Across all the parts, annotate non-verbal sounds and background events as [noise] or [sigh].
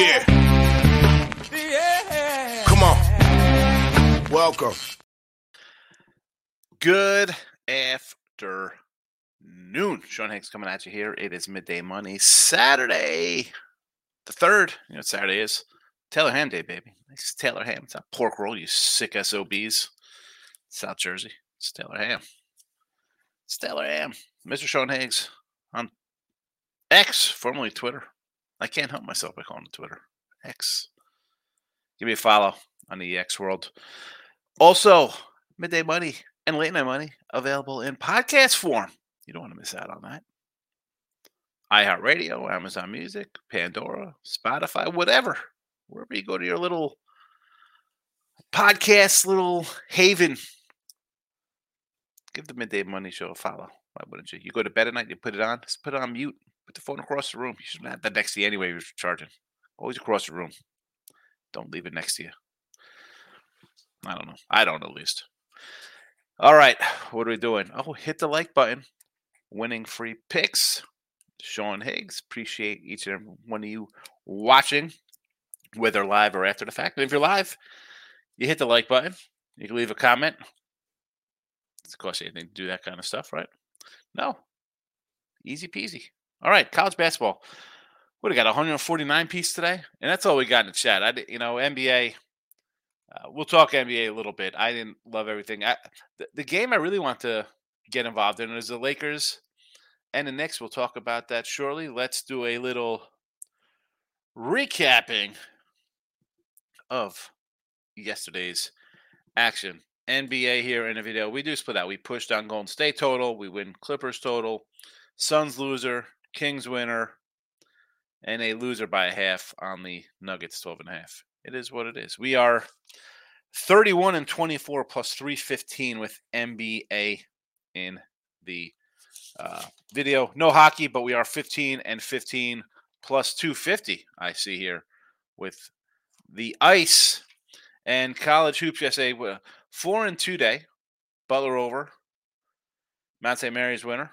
Yeah. yeah. Come on. Welcome. Good afternoon. Sean Higgs coming at you here. It is midday money, Saturday, the third. You know what Saturday is? Taylor Ham Day, baby. Nice Taylor Ham. It's a pork roll, you sick SOBs. South Jersey. It's Taylor Ham. It's Taylor Ham. Mr. Sean Higgs on X, formerly Twitter. I can't help myself by calling it Twitter. X. Give me a follow on the X world. Also, midday money and late night money available in podcast form. You don't want to miss out on that. iHeartRadio, Amazon Music, Pandora, Spotify, whatever. Wherever you go to your little podcast, little haven, give the midday money show a follow. Why wouldn't you? You go to bed at night, you put it on, just put it on mute, put the phone across the room. You shouldn't have that next to you anyway. You're charging. Always across the room. Don't leave it next to you. I don't know. I don't at least. All right. What are we doing? Oh, hit the like button. Winning free picks. Sean Higgs. Appreciate each and every one of you watching, whether live or after the fact. And if you're live, you hit the like button. You can leave a comment. It's cost you anything to do that kind of stuff, right? No. Easy peasy. All right, college basketball. We got? 149 piece today, and that's all we got in the chat. I, you know, NBA. Uh, we'll talk NBA a little bit. I didn't love everything. I, the, the game I really want to get involved in is the Lakers and the Knicks. We'll talk about that shortly. Let's do a little recapping of yesterday's action. NBA here in the video. We do split out. We pushed on Golden State total. We win Clippers total. Suns loser. Kings winner. And a loser by a half on the Nuggets 12 and a half. It is what it is. We are 31 and 24 plus 315 with NBA in the uh, video. No hockey, but we are 15 and 15 plus 250. I see here with the ice and college hoops yesterday. Four and two day. Butler over. Mount St. Mary's winner.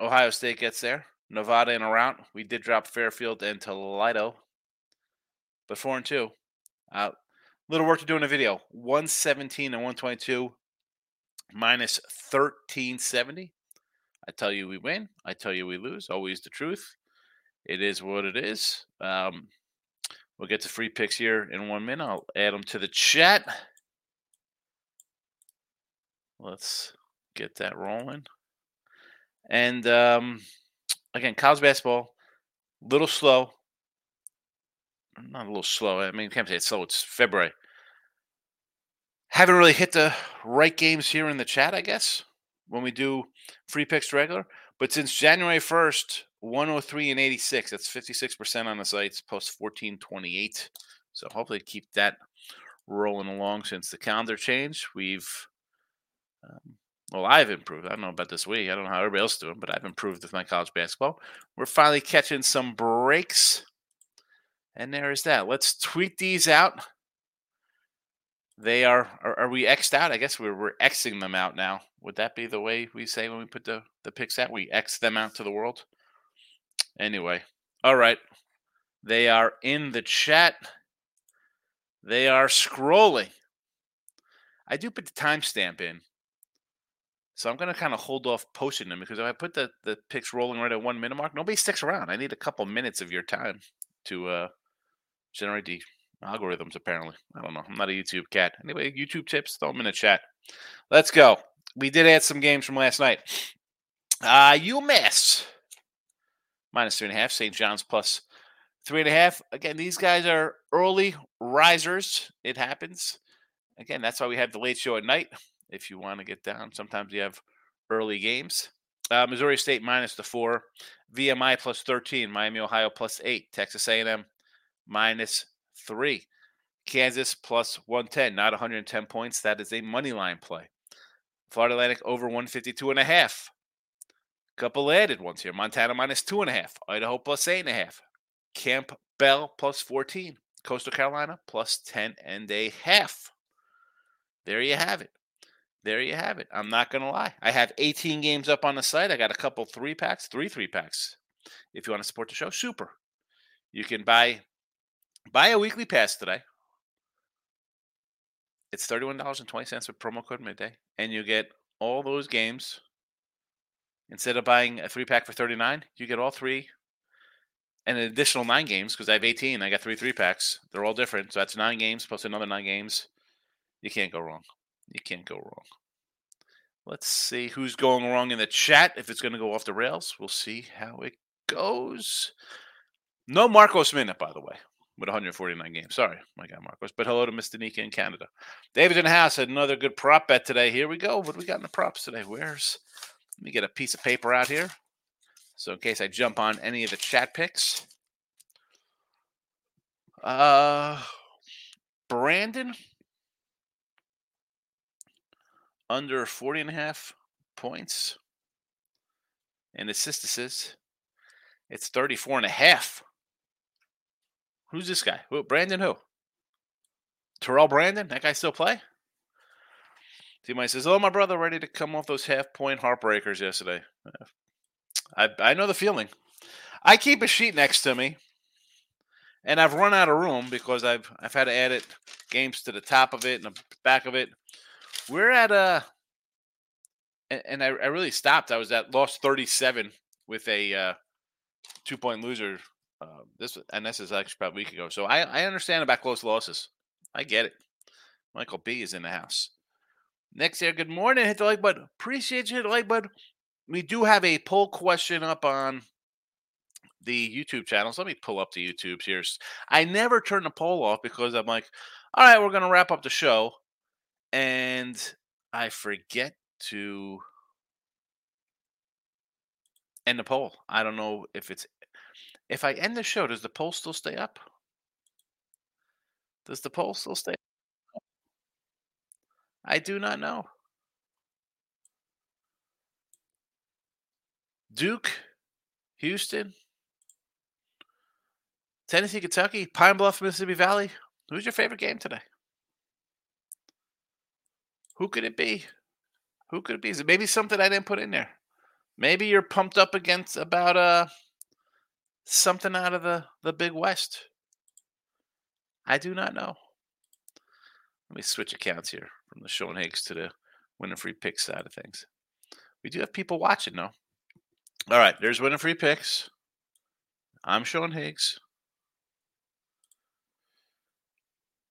Ohio State gets there. Nevada in a. We did drop Fairfield and Toledo, but four and two. Uh, little work to do in the video. 117 and 122 minus 1370. I tell you we win. I tell you we lose. Always the truth. It is what it is. Um, we'll get to free picks here in one minute. I'll add them to the chat. Let's get that rolling. And um, again, college basketball, little slow. Not a little slow. I mean, can't say it's slow. It's February. Haven't really hit the right games here in the chat, I guess, when we do free picks regular. But since January 1st, 103 and 86, that's 56% on the sites, post 1428. So hopefully keep that rolling along since the calendar change. We've um, well, I've improved. I don't know about this week. I don't know how everybody else is doing, but I've improved with my college basketball. We're finally catching some breaks. And there is that. Let's tweet these out. They are, are, are we X'd out? I guess we're, we're Xing them out now. Would that be the way we say when we put the, the picks out? We X them out to the world? Anyway, all right. They are in the chat. They are scrolling. I do put the timestamp in so I'm going to kind of hold off posting them because if I put the, the picks rolling right at one minute mark, nobody sticks around. I need a couple minutes of your time to uh, generate the algorithms, apparently. I don't know. I'm not a YouTube cat. Anyway, YouTube tips, throw them in the chat. Let's go. We did add some games from last night. Uh, UMass minus three and a half. St. John's plus three and a half. Again, these guys are early risers. It happens. Again, that's why we have the late show at night if you want to get down. Sometimes you have early games. Uh, Missouri State minus the four, VMI plus 13, Miami, Ohio plus eight, Texas A&M minus three, Kansas plus 110, not 110 points. That is a money line play. Florida Atlantic over 152 and a half. Couple added ones here. Montana minus two and a half. Idaho plus eight and a half. Camp Bell plus 14. Coastal Carolina plus 10 and a half. There you have it there you have it. I'm not going to lie. I have 18 games up on the site. I got a couple three packs, three three packs If you want to support the show, super. You can buy buy a weekly pass today. It's $31.20 with promo code midday, and you get all those games. Instead of buying a three pack for 39, you get all three and an additional nine games because I have 18. I got three three packs. They're all different. So that's nine games plus another nine games. You can't go wrong. You can't go wrong. Let's see who's going wrong in the chat. If it's going to go off the rails, we'll see how it goes. No Marcos Minute, by the way, with 149 games. Sorry, my guy Marcos. But hello to Mr. Nika in Canada. David in house had another good prop bet today. Here we go. What do we got in the props today? Where's let me get a piece of paper out here. So in case I jump on any of the chat picks. Uh Brandon under 40 and a half points. And assists, it's 34 and a half. Who's this guy? Who, Brandon who? Terrell Brandon? That guy still play? T Mike says, Oh, my brother ready to come off those half point heartbreakers yesterday. I, I know the feeling. I keep a sheet next to me, and I've run out of room because I've I've had to add it games to the top of it and the back of it. We're at a, and, and I, I really stopped. I was at lost 37 with a uh, two point loser. Uh, this and this is actually about a week ago. So I, I understand about close losses. I get it. Michael B is in the house. Next here, good morning. Hit the like button. Appreciate you hit the like button. We do have a poll question up on the YouTube channels. Let me pull up the YouTubes here. I never turn the poll off because I'm like, all right, we're going to wrap up the show. And I forget to end the poll. I don't know if it's if I end the show, does the poll still stay up? Does the poll still stay? Up? I do not know. Duke, Houston, Tennessee, Kentucky, Pine Bluff, Mississippi Valley. Who's your favorite game today? Who could it be? Who could it be? Is it maybe something I didn't put in there? Maybe you're pumped up against about uh something out of the the Big West. I do not know. Let me switch accounts here from the Sean Higgs to the winning free picks side of things. We do have people watching though. All right, there's winning free picks. I'm Sean Higgs.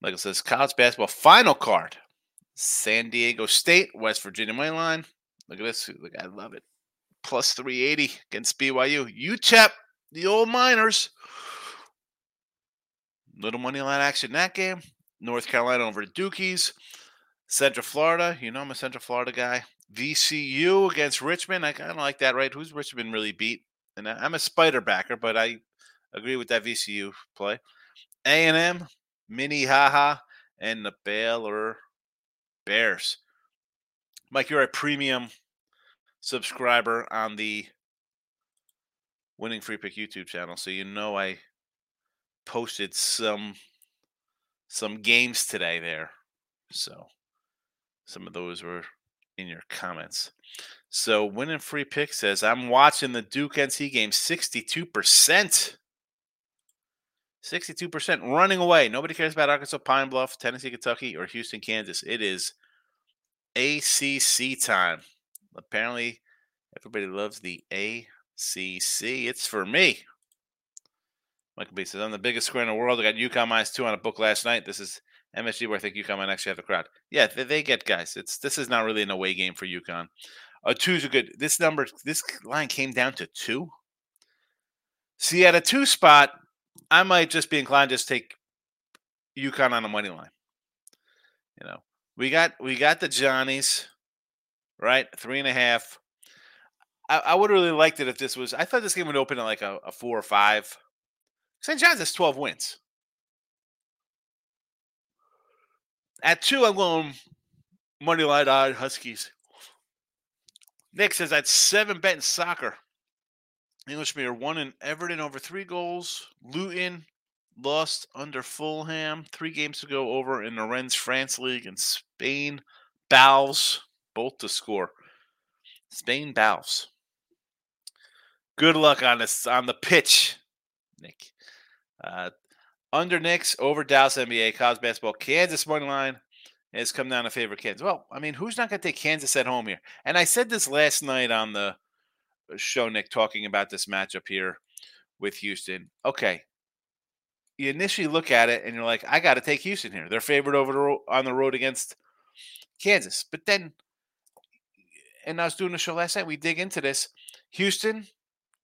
Like it says, college basketball final card. San Diego State, West Virginia money line. Look at this. Look, I love it. Plus 380 against BYU. UTEP, the old Miners. Little money line action that game. North Carolina over the Dukies. Central Florida. You know I'm a Central Florida guy. VCU against Richmond. I kind of like that, right? Who's Richmond really beat? And I'm a Spider backer, but I agree with that VCU play. A&M, Minnehaha, and the Baylor Bears. Mike, you're a premium subscriber on the Winning Free Pick YouTube channel, so you know I posted some some games today there. So some of those were in your comments. So winning free pick says I'm watching the Duke NC game 62%. 62% running away. Nobody cares about Arkansas, Pine Bluff, Tennessee, Kentucky, or Houston, Kansas. It is ACC time. Apparently, everybody loves the ACC. It's for me. Michael B says, I'm the biggest square in the world. I got UConn minus two on a book last night. This is MSG where I think UConn might actually have the crowd. Yeah, they, they get guys. It's This is not really an away game for UConn. Uh, two's a good. This number, this line came down to two. See, at a two spot, I might just be inclined to just take UConn on the money line. You know, we got we got the Johnnies, right? Three and a half. I, I would really liked it if this was. I thought this game would open at like a, a four or five. St. John's has twelve wins. At two, I'm going money line on Huskies. Nick says that's seven betting soccer. English Premier won in Everton over three goals. Luton lost under Fulham three games ago over in the Rennes France League in Spain. Bowles both to score. Spain Bowles. Good luck on this on the pitch, Nick. Uh, under Knicks over Dallas NBA college basketball. Kansas money line has come down to favor Kansas. Well, I mean, who's not going to take Kansas at home here? And I said this last night on the show, Nick, talking about this matchup here with Houston. Okay, you initially look at it and you're like, I got to take Houston here. They're favored over the ro- on the road against Kansas. But then, and I was doing the show last night. We dig into this. Houston,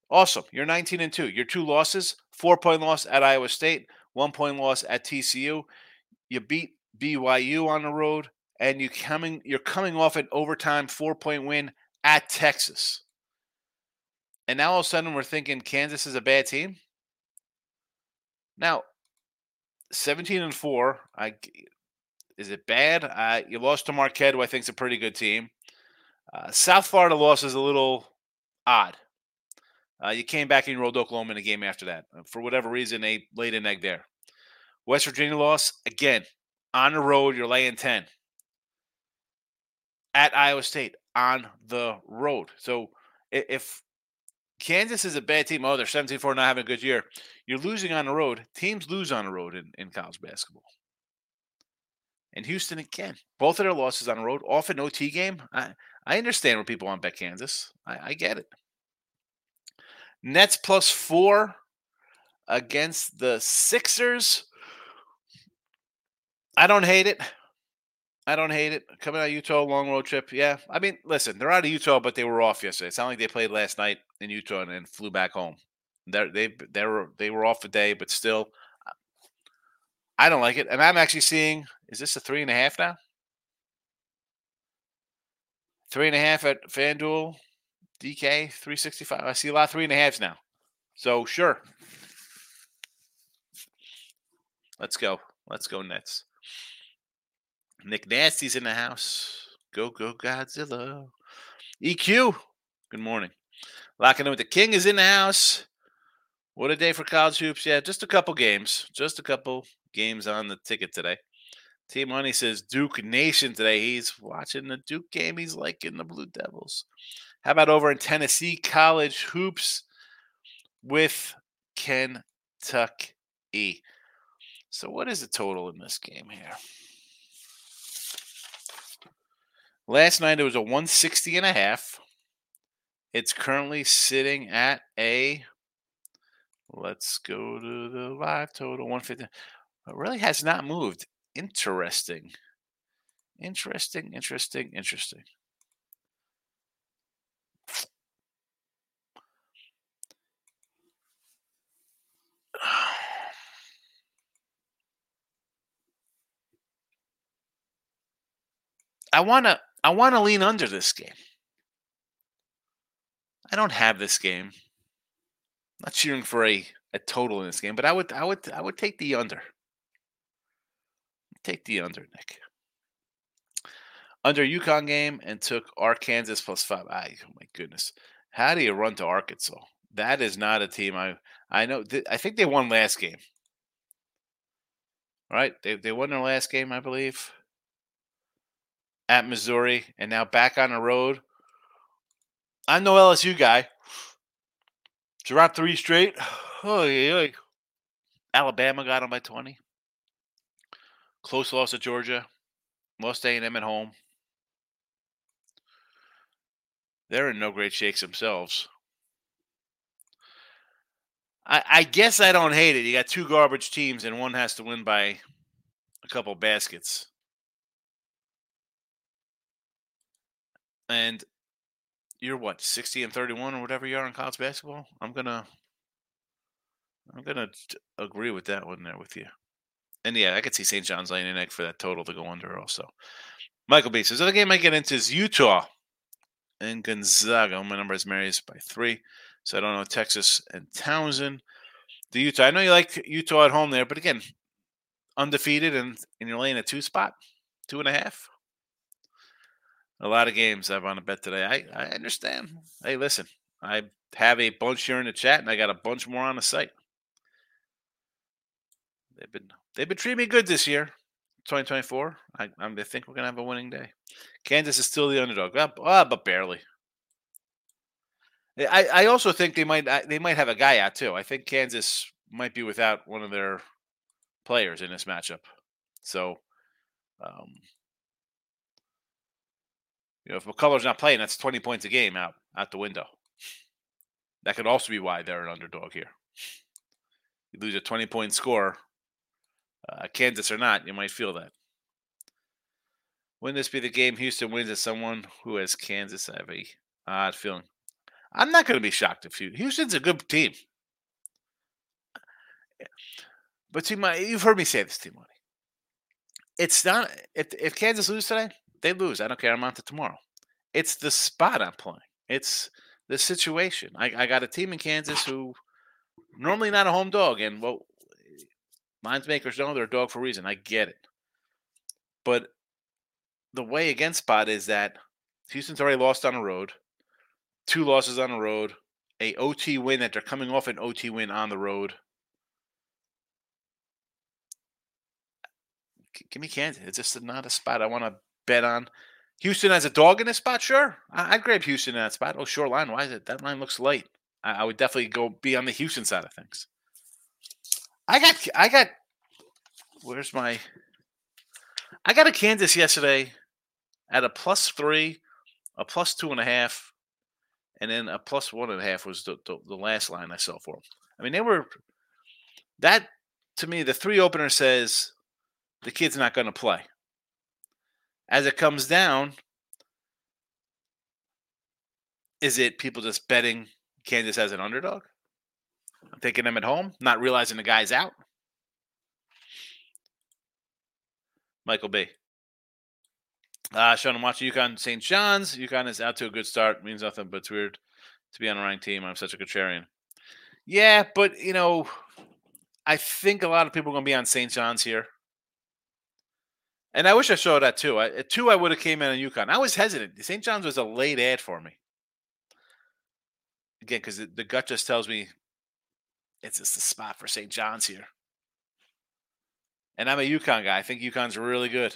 awesome. You're 19 and two. Your two losses: four point loss at Iowa State, one point loss at TCU. You beat BYU on the road, and you coming you're coming off an overtime four point win at Texas. And now all of a sudden we're thinking Kansas is a bad team. Now, 17 and 4, I is it bad? Uh, you lost to Marquette, who I think is a pretty good team. Uh, South Florida loss is a little odd. Uh, you came back and you rolled Oklahoma in a game after that. Uh, for whatever reason, they laid an egg there. West Virginia loss, again, on the road, you're laying 10. At Iowa State, on the road. So if Kansas is a bad team, oh, they're 17 4, not having a good year, you're losing on the road. Teams lose on the road in, in college basketball. And Houston again, both of their losses on the road, off an OT game. I, I understand when people want bet Kansas. I, I get it. Nets plus four against the Sixers. I don't hate it. I don't hate it. Coming out of Utah, long road trip. Yeah. I mean, listen, they're out of Utah, but they were off yesterday. It's not like they played last night in Utah and then flew back home. They're, they they were they were off a day, but still, I don't like it. And I'm actually seeing is this a three and a half now? Three and a half at FanDuel, DK, 365. I see a lot of three and a halves now. So sure. Let's go. Let's go Nets. Nick Nasty's in the house. Go, go, Godzilla. EQ. Good morning. Locking in with the King is in the house. What a day for college hoops. Yeah, just a couple games. Just a couple games on the ticket today. Team Money says Duke Nation today. He's watching the Duke game. He's liking the Blue Devils. How about over in Tennessee College Hoops with Kentucky? So, what is the total in this game here? Last night it was a 160 and a half. It's currently sitting at a let's go to the live total 150. It really has not moved. Interesting. Interesting, interesting, interesting. [sighs] I want to I want to lean under this game. I don't have this game. I'm not cheering for a, a total in this game, but I would I would I would take the under. Take the under, Nick. Under UConn game and took Arkansas plus five. I, oh my goodness. How do you run to Arkansas? That is not a team I I know. Th- I think they won last game. Right? They they won their last game, I believe at Missouri and now back on the road. I'm no LSU guy. Dropped three straight. [sighs] Oh, yeah. Alabama got them by 20. Close loss to Georgia. Lost A&M at home. They're in no great shakes themselves. I, I guess I don't hate it. You got two garbage teams, and one has to win by a couple baskets. And you're what 60 and 31 or whatever you are in college basketball? I'm gonna i'm gonna agree with that one there with you. And yeah i could see st john's laying an egg for that total to go under also. Michael b says the other game i get into is utah and gonzaga. My number is marys by three so i don't know texas and townsend. The utah i know you like utah at home there but again undefeated and, and you're laying a two spot two and a half a lot of games I've on a bet today. I, I understand. Hey, listen, I have a bunch here in the chat, and I got a bunch more on the site. They've been they've been treating me good this year, 2024. I, I think we're gonna have a winning day. Kansas is still the underdog, uh, uh, but barely. I, I also think they might they might have a guy out too. I think Kansas might be without one of their players in this matchup. So, um, you know, if McCullar's not playing, that's twenty points a game out out the window. That could also be why they're an underdog here. You lose a twenty point score, uh, Kansas or not, you might feel that. Wouldn't this be the game Houston wins as someone who has Kansas? I have a odd feeling. I'm not going to be shocked if you, Houston's a good team. But see, my you've heard me say this, T Money. It's not if if Kansas lose today, they lose. I don't care. I'm on to tomorrow. It's the spot I'm playing. It's the situation. I, I got a team in Kansas who normally not a home dog, and well, lines makers know they're a dog for a reason. I get it, but the way against spot is that Houston's already lost on the road, two losses on the road, a OT win that they're coming off an OT win on the road. Give me Kansas. It's just not a spot I want to bet on. Houston as a dog in this spot, sure. I- I'd grab Houston in that spot. Oh, short line. Why is it? That line looks light. I, I would definitely go be on the Houston side of things. I got, I got. Where's my? I got a Kansas yesterday at a plus three, a plus two and a half, and then a plus one and a half was the, the, the last line I saw for them. I mean, they were that to me. The three opener says the kid's not going to play. As it comes down, is it people just betting Kansas as an underdog? Taking them at home, not realizing the guy's out. Michael B. Uh, Sean, I'm watching UConn St. John's. UConn is out to a good start. Means nothing, but it's weird to be on a ranked team. I'm such a contrarian. Yeah, but you know, I think a lot of people are going to be on St. John's here. And I wish I saw that too. I, at two, I would have came in on UConn. I was hesitant. St. John's was a late ad for me. Again, because the, the gut just tells me it's just the spot for St. John's here. And I'm a UConn guy. I think UConn's really good.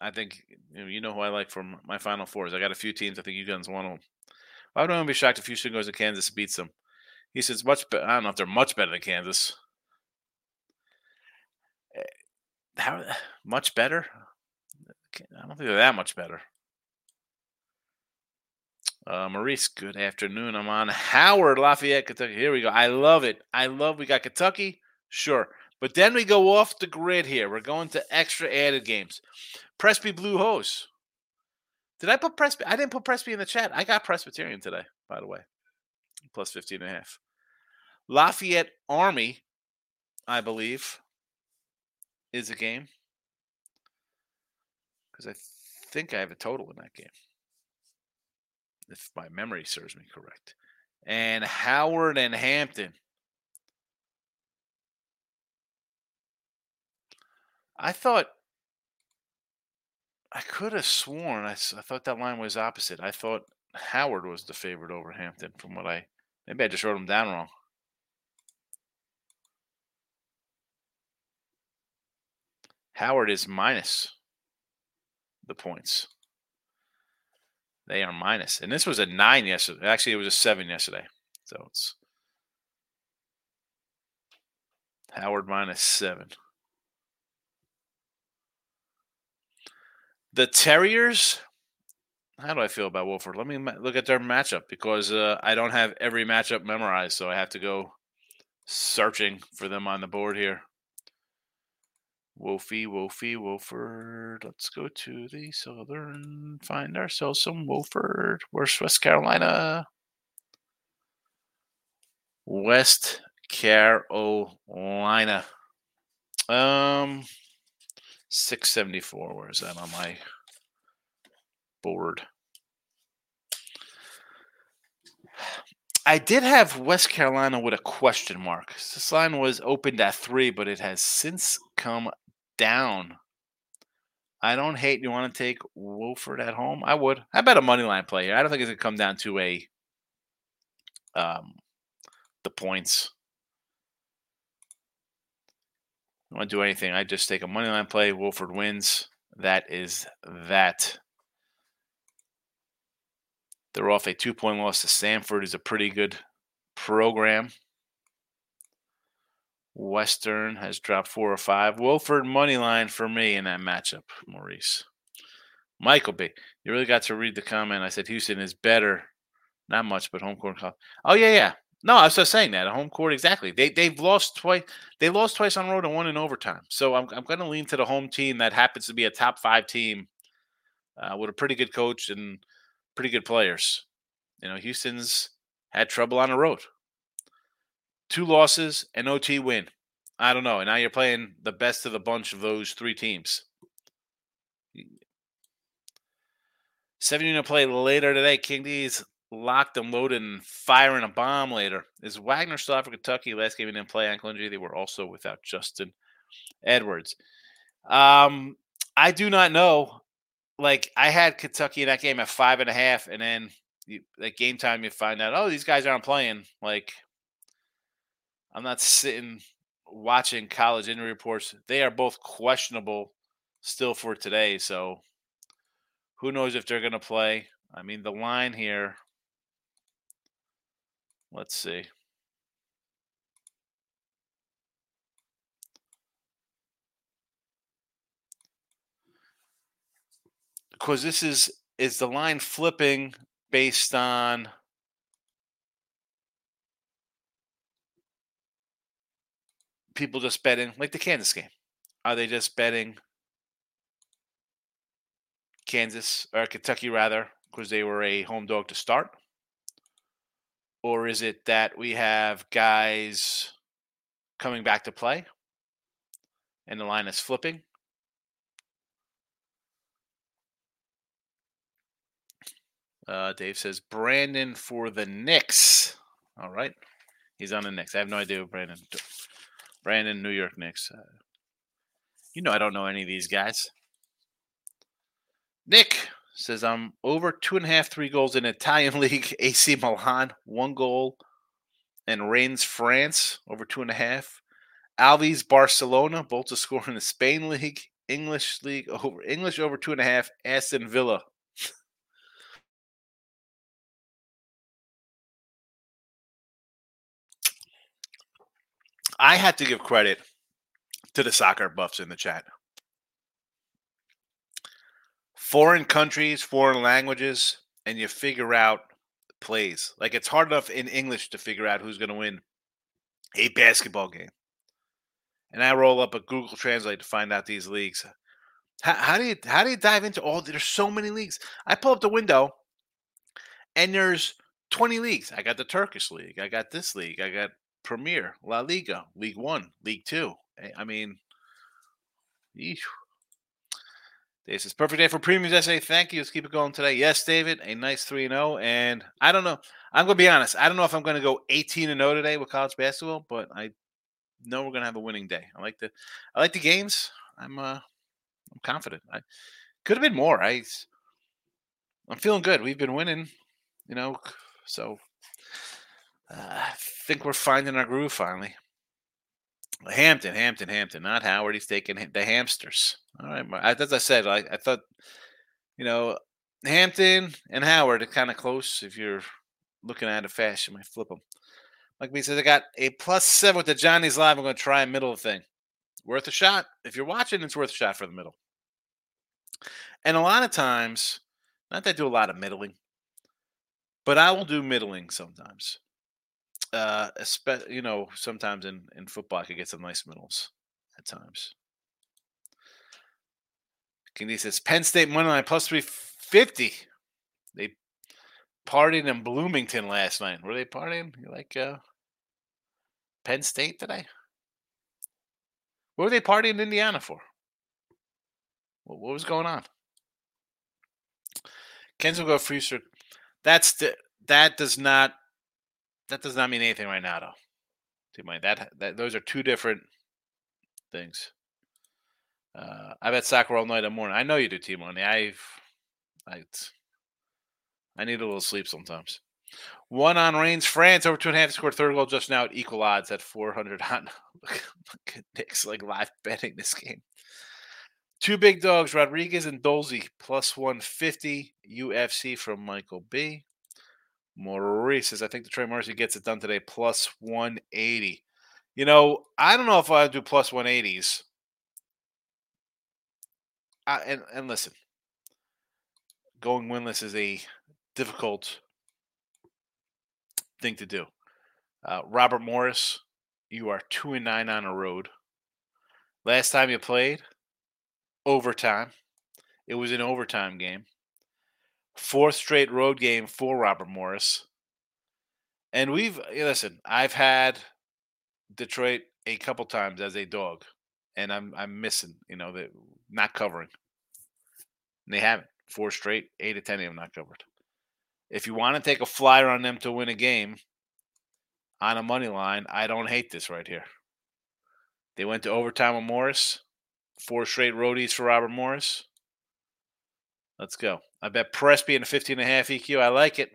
I think you know, you know who I like from my Final Fours. I got a few teams. I think UConn's one of them. I would not be shocked if Houston goes to Kansas and beats them. He says much better. I don't know if they're much better than Kansas. How much better? I don't think they're that much better. Uh, Maurice, good afternoon. I'm on Howard, Lafayette, Kentucky. Here we go. I love it. I love we got Kentucky, sure. But then we go off the grid here. We're going to extra added games. Presby Blue Hose. Did I put Presby? I didn't put Presby in the chat. I got Presbyterian today, by the way. Plus 15 and a half. Lafayette Army, I believe, is a game. Because I think I have a total in that game. If my memory serves me correct. And Howard and Hampton. I thought I could have sworn I thought that line was opposite. I thought Howard was the favorite over Hampton from what I maybe I just wrote him down wrong. Howard is minus the points. They are minus. And this was a nine yesterday. Actually, it was a seven yesterday. So it's Howard minus seven. The Terriers. How do I feel about Wofford? Let me look at their matchup because uh, I don't have every matchup memorized, so I have to go searching for them on the board here. Wolfie, Wolfie, Wofford. Let's go to the southern. Find ourselves some Wofford. Where's West Carolina? West Carolina. Um, six seventy four. Where is that on my board? I did have West Carolina with a question mark. This line was opened at three, but it has since come down. I don't hate you want to take Wofford at home. I would. I bet a money line play here. I don't think it's gonna come down to a um the points. I want to do anything. I just take a money line play. Wofford wins. That is that. They're off a two point loss to Samford is a pretty good program. Western has dropped four or five. Wofford money line for me in that matchup, Maurice. Michael B. You really got to read the comment. I said Houston is better. Not much, but home court. Oh yeah, yeah. No, I was just saying that. A home court, exactly. They they've lost twice. They lost twice on road and one in overtime. So I'm I'm going to lean to the home team that happens to be a top five team uh, with a pretty good coach and pretty good players. You know, Houston's had trouble on the road. Two losses and OT win. I don't know. And now you're playing the best of the bunch of those three teams. Seven unit play later today. King D's locked and loaded and firing a bomb later. Is Wagner still out for Kentucky? Last game he didn't play ankle injury. They were also without Justin Edwards. Um, I do not know. Like I had Kentucky in that game at five and a half, and then you, at game time you find out, oh, these guys aren't playing. Like I'm not sitting watching college injury reports. They are both questionable still for today. So who knows if they're going to play? I mean, the line here Let's see. Because this is is the line flipping based on people just betting like the Kansas game? Are they just betting Kansas or Kentucky rather because they were a home dog to start? Or is it that we have guys coming back to play and the line is flipping? Uh, Dave says Brandon for the Knicks. All right. He's on the Knicks. I have no idea who Brandon. Brandon, New York Knicks. Uh, you know, I don't know any of these guys. Nick, says I'm over two and a half, three goals in Italian [laughs] league. AC Milan, one goal, and Rennes, France over two and a half. Alavés Barcelona, both to score in the Spain league. English league over English over two and a half. Aston Villa. I had to give credit to the soccer buffs in the chat foreign countries, foreign languages, and you figure out plays. Like it's hard enough in English to figure out who's going to win a basketball game. And I roll up a Google Translate to find out these leagues. How, how do you how do you dive into all? There's so many leagues. I pull up the window, and there's 20 leagues. I got the Turkish league. I got this league. I got Premier, La Liga, League One, League Two. Eh, I mean, Dave says, perfect day for premiums essay. Thank you. Let's keep it going today. Yes, David, a nice 3 0. And I don't know. I'm going to be honest. I don't know if I'm going to go 18 0 today with college basketball, but I know we're going to have a winning day. I like the I like the games. I'm uh I'm confident. I could have been more. I I'm feeling good. We've been winning, you know, so I think we're finding our groove finally. Hampton, Hampton, Hampton, not Howard. He's taking the hamsters. All right. As I said, I, I thought, you know, Hampton and Howard are kind of close. If you're looking at it fast, you might flip them. Like me says, I got a plus seven with the Johnny's Live. I'm going to try a middle thing. Worth a shot. If you're watching, it's worth a shot for the middle. And a lot of times, not that I do a lot of middling, but I will do middling sometimes uh, you know, sometimes in in football, I could get some nice middles at times. Candy says Penn State money line plus three fifty. They partied in Bloomington last night. Were they partying? You like uh, Penn State today? What were they partying in Indiana for? What, what was going on? Ken's will go free. That's the that does not that does not mean anything right now, though. Keep mind that that those are two different things. Uh, I bet soccer all night and morning. I know you do, T Money. I've, I, I need a little sleep sometimes. One on Rennes, France over two and a half scored third goal just now at equal odds at 400 [laughs] on. look at Nick's like live [laughs] betting this game. Two big dogs, Rodriguez and Dolzy, plus 150 UFC from Michael B. Maurice says, I think Detroit Mercy gets it done today, plus 180. You know, I don't know if I do plus 180s. I, and, and listen, going winless is a difficult thing to do. Uh, Robert Morris, you are two and nine on a road. Last time you played, overtime. It was an overtime game. Fourth straight road game for Robert Morris. And we've eh, listen, I've had Detroit a couple times as a dog, and I'm I'm missing, you know, the not covering. And they haven't. Four straight, eight to ten of them not covered. If you want to take a flyer on them to win a game on a money line, I don't hate this right here. They went to overtime with Morris. Four straight roadies for Robert Morris. Let's go. I bet Presby in a 15 and a half EQ. I like it.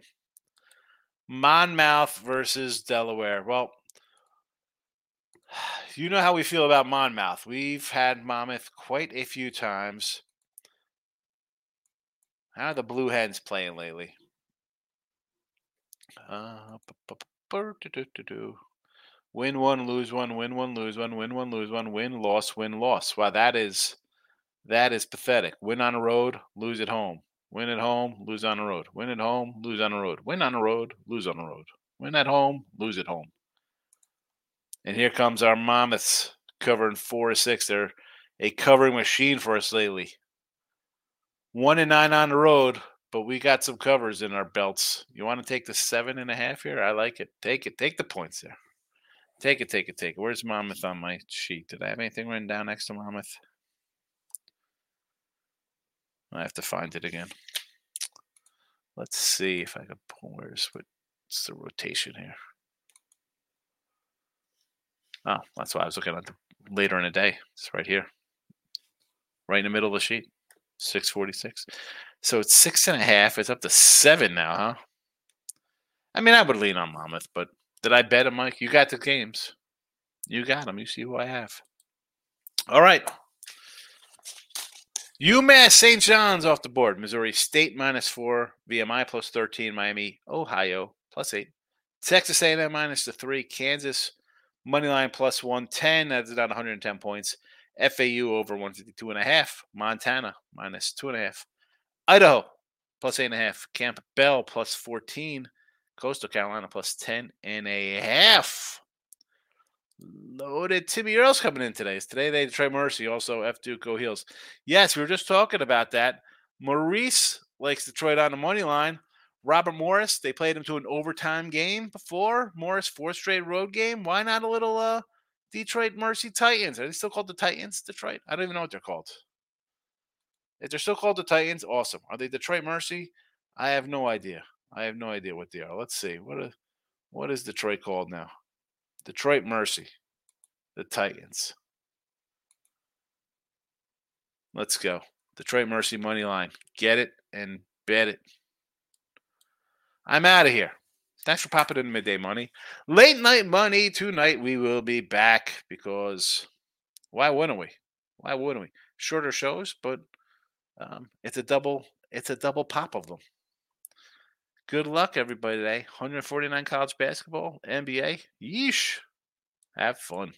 Monmouth versus Delaware. Well, [sighs] you know how we feel about Monmouth. We've had Monmouth quite a few times. How are the Blue Hens playing lately? Uh, win one, lose one, win one, lose one, win one, lose one, win, loss, win, loss. Wow, that is that is pathetic. Win on the road, lose at home. Win at home, lose on the road. Win at home, lose on the road. Win on the road, lose on the road. Win at home, lose at home. And here comes our Monmouths covering four or six. They're a covering machine for us lately. One and nine on the road, but we got some covers in our belts. You want to take the seven and a half here? I like it. Take it. Take the points there. Take it, take it, take it. Where's Monmouth on my sheet? Did I have anything written down next to Monmouth? I have to find it again. Let's see if I can pull where's what's the rotation here. Oh, that's why I was looking at the later in the day. It's right here. Right in the middle of the sheet. 646. So it's six and a half. It's up to seven now, huh? I mean, I would lean on Monmouth, but did I bet him, Mike? You got the games. You got them. You see who I have. All right. UMass St. John's off the board. Missouri State minus four. VMI plus 13. Miami, Ohio plus eight. Texas A&M minus the three. Kansas money line plus 110. That's about 110 points. FAU over 152 and a half. Montana minus two and a half. Idaho plus eight and a half. Campbell plus 14. Coastal Carolina plus 10 and a half. Loaded Timmy Earls coming in today. Today they Trey Mercy, also F Duke Go Heels. Yes, we were just talking about that. Maurice likes Detroit on the money line. Robert Morris, they played him to an overtime game before. Morris, fourth straight road game. Why not a little uh Detroit Mercy Titans? Are they still called the Titans? Detroit? I don't even know what they're called. If they're still called the Titans, awesome. Are they Detroit Mercy? I have no idea. I have no idea what they are. Let's see. What a, what is Detroit called now? Detroit Mercy, the Titans. Let's go. Detroit Mercy money line. Get it and bet it. I'm out of here. Thanks for popping in midday money. Late night money tonight. We will be back because why wouldn't we? Why wouldn't we? Shorter shows, but um, it's a double. It's a double pop of them. Good luck, everybody, today. 149 college basketball, NBA. Yeesh. Have fun.